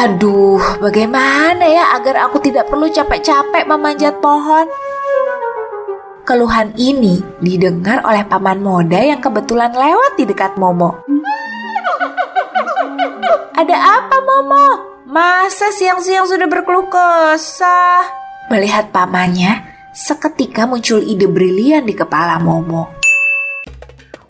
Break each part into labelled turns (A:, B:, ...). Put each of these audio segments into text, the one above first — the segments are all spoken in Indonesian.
A: Aduh, bagaimana ya agar aku tidak perlu capek-capek memanjat pohon? Keluhan ini didengar oleh paman Moda yang kebetulan lewat di dekat Momo. Ada apa Momo? Masa siang-siang sudah berkeluh kesah? Melihat pamannya, seketika muncul ide brilian di kepala Momo.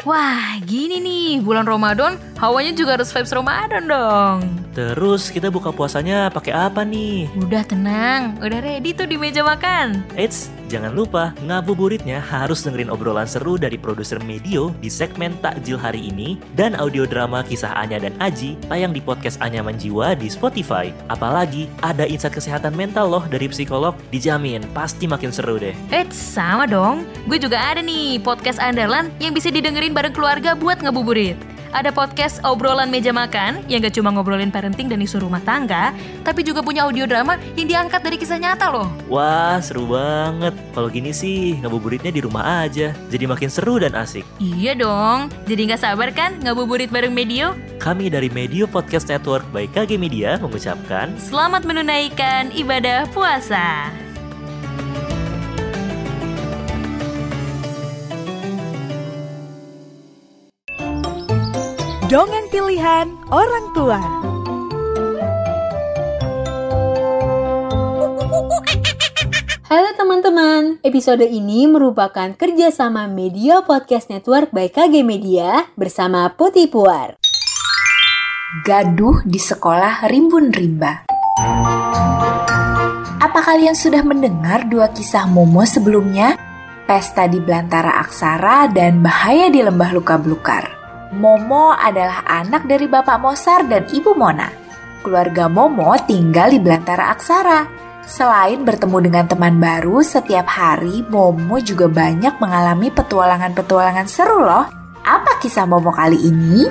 B: Wah, gini nih, bulan Ramadan, hawanya juga harus vibes Ramadan dong.
C: Terus kita buka puasanya pakai apa nih?
B: Udah tenang, udah ready tuh di meja makan.
C: Eits, jangan lupa ngabuburitnya harus dengerin obrolan seru dari produser Medio di segmen Takjil hari ini dan audio drama kisah Anya dan Aji tayang di podcast Anyaman Jiwa di Spotify. Apalagi ada insight kesehatan mental loh dari psikolog, dijamin pasti makin seru deh.
B: Eits, sama dong. Gue juga ada nih podcast andalan yang bisa didengerin bareng keluarga buat ngabuburit. Ada podcast obrolan meja makan yang gak cuma ngobrolin parenting dan isu rumah tangga, tapi juga punya audio drama yang diangkat dari kisah nyata loh.
C: Wah, seru banget. Kalau gini sih, ngabuburitnya di rumah aja. Jadi makin seru dan asik.
B: Iya dong, jadi gak sabar kan ngabuburit bareng Medio?
C: Kami dari Medio Podcast Network by KG Media mengucapkan
B: Selamat menunaikan ibadah puasa.
D: Dongeng pilihan orang tua.
E: Halo teman-teman, episode ini merupakan kerjasama Media Podcast Network by KG Media bersama Putih Puar.
A: Gaduh di sekolah rimbun rimba. Apa kalian sudah mendengar dua kisah Momo sebelumnya? Pesta di Belantara Aksara dan Bahaya di Lembah Luka Belukar. Momo adalah anak dari Bapak Mosar dan Ibu Mona. Keluarga Momo tinggal di Belantara Aksara. Selain bertemu dengan teman baru setiap hari, Momo juga banyak mengalami petualangan-petualangan seru loh. Apa kisah Momo kali ini?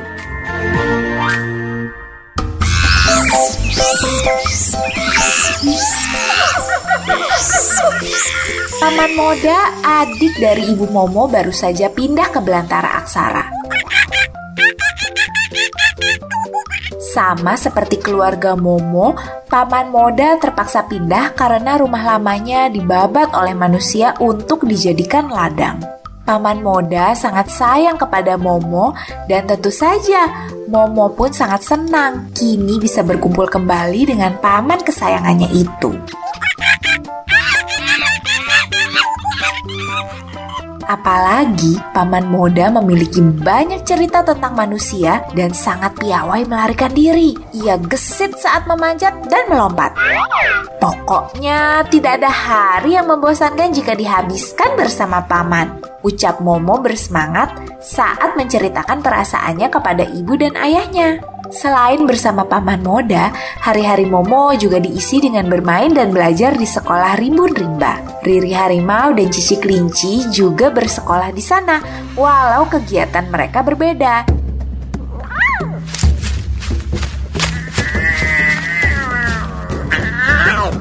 A: Paman Moda, adik dari Ibu Momo baru saja pindah ke Belantara Aksara. Sama seperti keluarga Momo, Paman Moda terpaksa pindah karena rumah lamanya dibabat oleh manusia untuk dijadikan ladang. Paman Moda sangat sayang kepada Momo dan tentu saja Momo pun sangat senang kini bisa berkumpul kembali dengan paman kesayangannya itu. Apalagi Paman Moda memiliki banyak cerita tentang manusia dan sangat piawai melarikan diri. Ia gesit saat memanjat dan melompat. Pokoknya tidak ada hari yang membosankan jika dihabiskan bersama Paman. Ucap Momo bersemangat saat menceritakan perasaannya kepada ibu dan ayahnya. Selain bersama Paman Moda, hari-hari Momo juga diisi dengan bermain dan belajar di sekolah Rimbun Rimba. Riri Harimau dan Cici Kelinci juga bersekolah di sana, walau kegiatan mereka berbeda.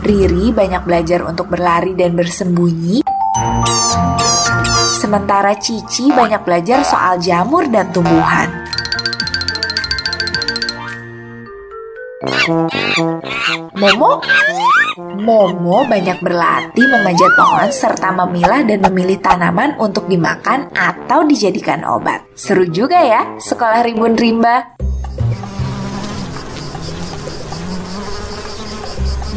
A: Riri banyak belajar untuk berlari dan bersembunyi, sementara Cici banyak belajar soal jamur dan tumbuhan. Momo? Momo banyak berlatih memanjat pohon serta memilah dan memilih tanaman untuk dimakan atau dijadikan obat. Seru juga ya, sekolah rimbun rimba.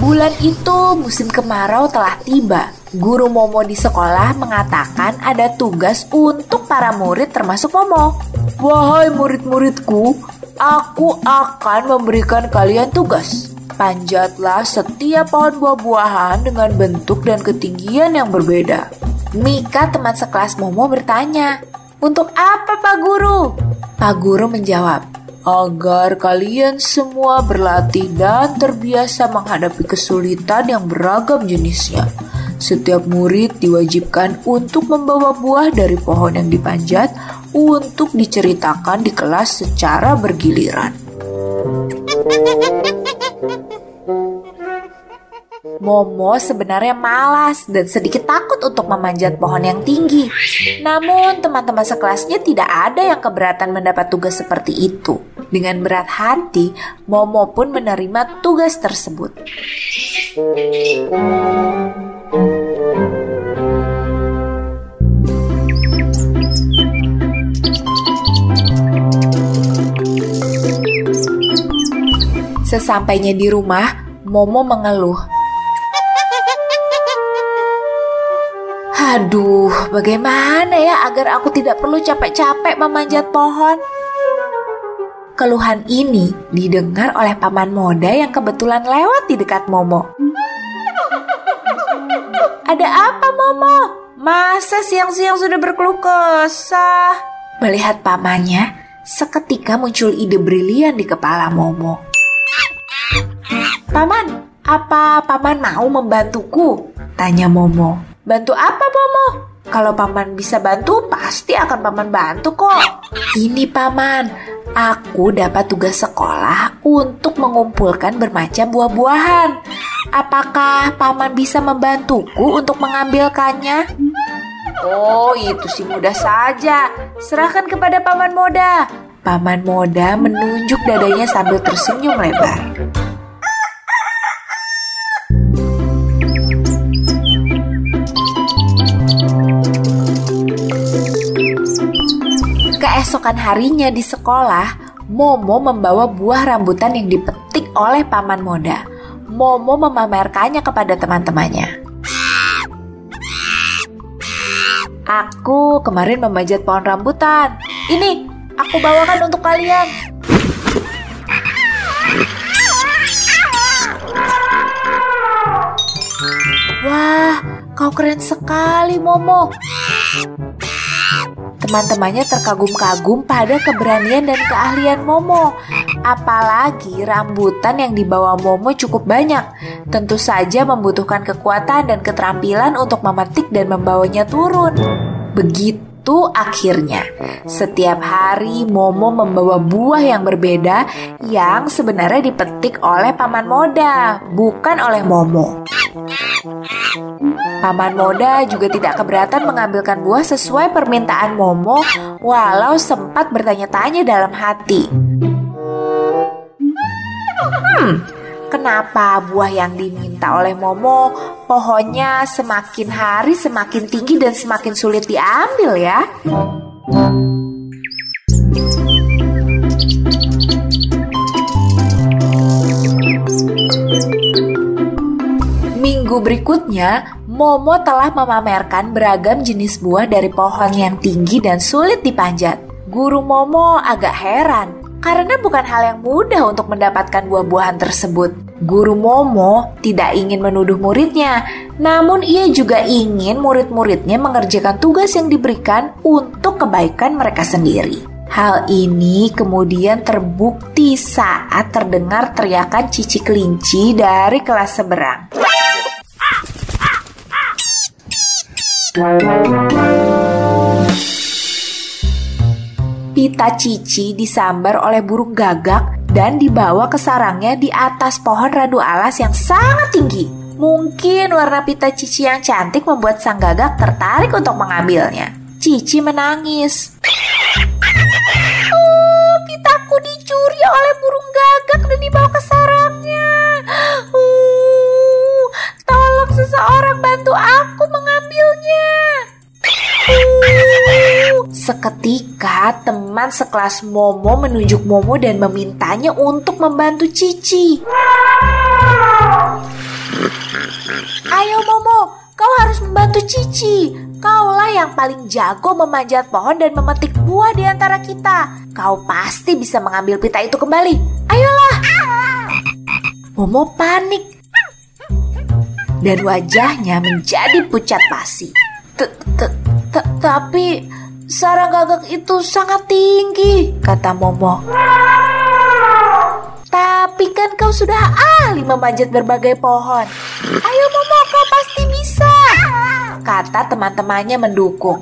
A: Bulan itu musim kemarau telah tiba. Guru Momo di sekolah mengatakan ada tugas untuk para murid termasuk Momo. Wahai murid-muridku, aku akan memberikan kalian tugas. Panjatlah setiap pohon buah-buahan dengan bentuk dan ketinggian yang berbeda. Mika teman sekelas Momo bertanya, Untuk apa Pak Guru? Pak Guru menjawab, Agar kalian semua berlatih dan terbiasa menghadapi kesulitan yang beragam jenisnya. Setiap murid diwajibkan untuk membawa buah dari pohon yang dipanjat untuk diceritakan di kelas secara bergiliran. Momo sebenarnya malas dan sedikit takut untuk memanjat pohon yang tinggi. Namun teman-teman sekelasnya tidak ada yang keberatan mendapat tugas seperti itu. Dengan berat hati, Momo pun menerima tugas tersebut. Sesampainya di rumah, Momo mengeluh. Aduh, bagaimana ya agar aku tidak perlu capek-capek memanjat pohon? Keluhan ini didengar oleh paman Moda yang kebetulan lewat di dekat Momo. Ada apa Momo? Masa siang-siang sudah berkeluh kesah? Melihat pamannya, seketika muncul ide brilian di kepala Momo. Paman, apa paman mau membantuku? Tanya Momo. Bantu apa Momo? Kalau paman bisa bantu, pasti akan paman bantu kok. Ini paman, aku dapat tugas sekolah untuk mengumpulkan bermacam buah-buahan. Apakah paman bisa membantuku untuk mengambilkannya? Oh, itu sih mudah saja. Serahkan kepada paman Moda. Paman Moda menunjuk dadanya sambil tersenyum lebar. Keesokan harinya di sekolah, Momo membawa buah rambutan yang dipetik oleh paman Moda. Momo memamerkannya kepada teman-temannya. Aku kemarin memanjat pohon rambutan. Ini, aku bawakan untuk kalian. Wah, kau keren sekali, Momo. Teman-temannya terkagum-kagum pada keberanian dan keahlian Momo. Apalagi rambutan yang dibawa Momo cukup banyak. Tentu saja membutuhkan kekuatan dan keterampilan untuk memetik dan membawanya turun. Begitu akhirnya, setiap hari Momo membawa buah yang berbeda yang sebenarnya dipetik oleh paman Moda, bukan oleh Momo. Paman Moda juga tidak keberatan mengambilkan buah sesuai permintaan Momo, walau sempat bertanya-tanya dalam hati. Hmm, kenapa buah yang diminta oleh Momo pohonnya semakin hari semakin tinggi dan semakin sulit diambil ya? Minggu berikutnya, Momo telah memamerkan beragam jenis buah dari pohon yang tinggi dan sulit dipanjat. Guru Momo agak heran karena bukan hal yang mudah untuk mendapatkan buah-buahan tersebut. Guru Momo tidak ingin menuduh muridnya, namun ia juga ingin murid-muridnya mengerjakan tugas yang diberikan untuk kebaikan mereka sendiri. Hal ini kemudian terbukti saat terdengar teriakan cici kelinci dari kelas seberang. Pita Cici disambar oleh burung gagak dan dibawa ke sarangnya di atas pohon randu alas yang sangat tinggi. Mungkin warna pita Cici yang cantik membuat sang gagak tertarik untuk mengambilnya. Cici menangis. Sekelas Momo menunjuk Momo dan memintanya untuk membantu Cici. Ayo Momo, kau harus membantu Cici. Kaulah yang paling jago memanjat pohon dan memetik buah di antara kita. Kau pasti bisa mengambil pita itu kembali. Ayolah. Momo panik dan wajahnya menjadi pucat pasi. Tapi sarang gagak itu sangat tinggi, kata Momo. Tapi kan kau sudah ahli memanjat berbagai pohon. Ayo Momo, kau pasti bisa, kata teman-temannya mendukung.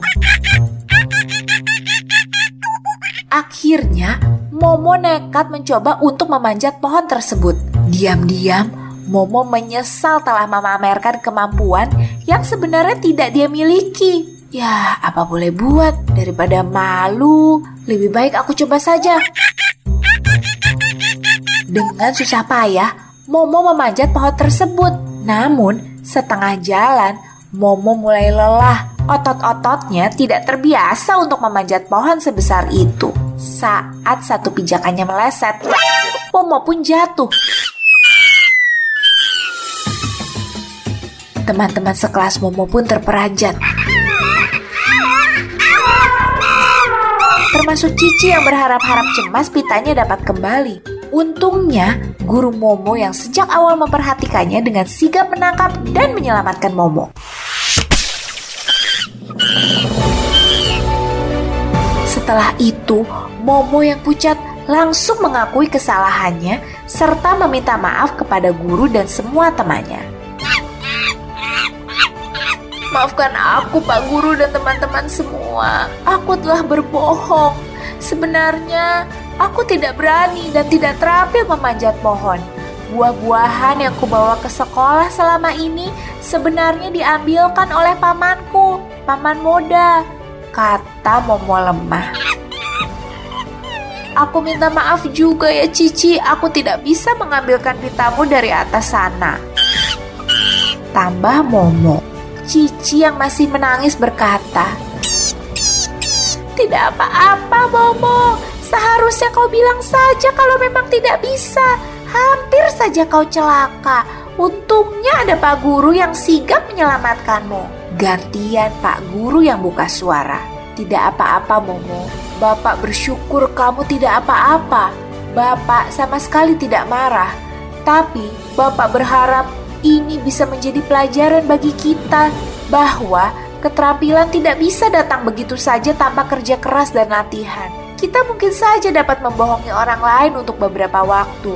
A: Akhirnya, Momo nekat mencoba untuk memanjat pohon tersebut. Diam-diam, Momo menyesal telah memamerkan kemampuan yang sebenarnya tidak dia miliki. Ya, apa boleh buat? Daripada malu, lebih baik aku coba saja. Dengan susah payah, Momo memanjat pohon tersebut. Namun, setengah jalan, Momo mulai lelah. Otot-ototnya tidak terbiasa untuk memanjat pohon sebesar itu. Saat satu pijakannya meleset, Momo pun jatuh. Teman-teman sekelas Momo pun terperanjat. Termasuk Cici yang berharap-harap cemas pitanya dapat kembali. Untungnya, guru Momo yang sejak awal memperhatikannya dengan sigap menangkap dan menyelamatkan Momo. Setelah itu, Momo yang pucat langsung mengakui kesalahannya serta meminta maaf kepada guru dan semua temannya. Maafkan aku, Pak Guru dan teman-teman semua. Aku telah berbohong. Sebenarnya, Aku tidak berani dan tidak terampil memanjat pohon. Buah-buahan yang kubawa ke sekolah selama ini sebenarnya diambilkan oleh pamanku, paman Moda, kata Momo lemah. Aku minta maaf juga ya Cici, aku tidak bisa mengambilkan pitamu dari atas sana. Tambah Momo, Cici yang masih menangis berkata, Tidak apa-apa Momo, Seharusnya kau bilang saja kalau memang tidak bisa. Hampir saja kau celaka. Untungnya ada Pak Guru yang sigap menyelamatkanmu. Gantian Pak Guru yang buka suara. Tidak apa-apa Momo. Bapak bersyukur kamu tidak apa-apa. Bapak sama sekali tidak marah. Tapi Bapak berharap ini bisa menjadi pelajaran bagi kita bahwa keterampilan tidak bisa datang begitu saja tanpa kerja keras dan latihan. Kita mungkin saja dapat membohongi orang lain untuk beberapa waktu,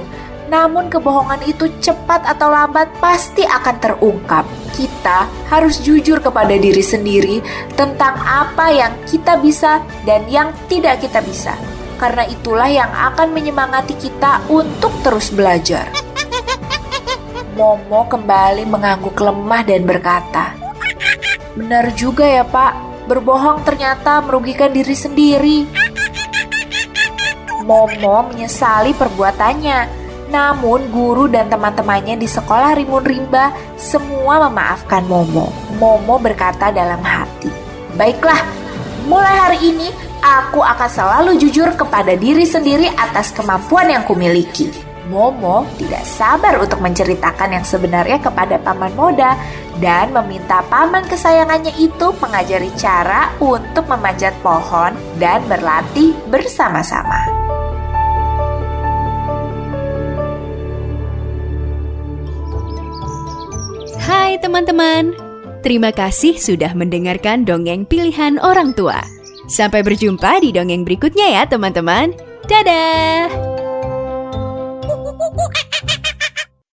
A: namun kebohongan itu cepat atau lambat pasti akan terungkap. Kita harus jujur kepada diri sendiri tentang apa yang kita bisa dan yang tidak kita bisa, karena itulah yang akan menyemangati kita untuk terus belajar. Momo kembali mengangguk lemah dan berkata, "Benar juga ya, Pak. Berbohong ternyata merugikan diri sendiri." Momo menyesali perbuatannya. Namun guru dan teman-temannya di sekolah Rimun Rimba semua memaafkan Momo. Momo berkata dalam hati, "Baiklah, mulai hari ini aku akan selalu jujur kepada diri sendiri atas kemampuan yang kumiliki." Momo tidak sabar untuk menceritakan yang sebenarnya kepada paman Moda dan meminta paman kesayangannya itu mengajari cara untuk memanjat pohon dan berlatih bersama-sama.
E: Hai teman-teman, terima kasih sudah mendengarkan dongeng pilihan orang tua. Sampai berjumpa di dongeng berikutnya ya teman-teman. Dadah!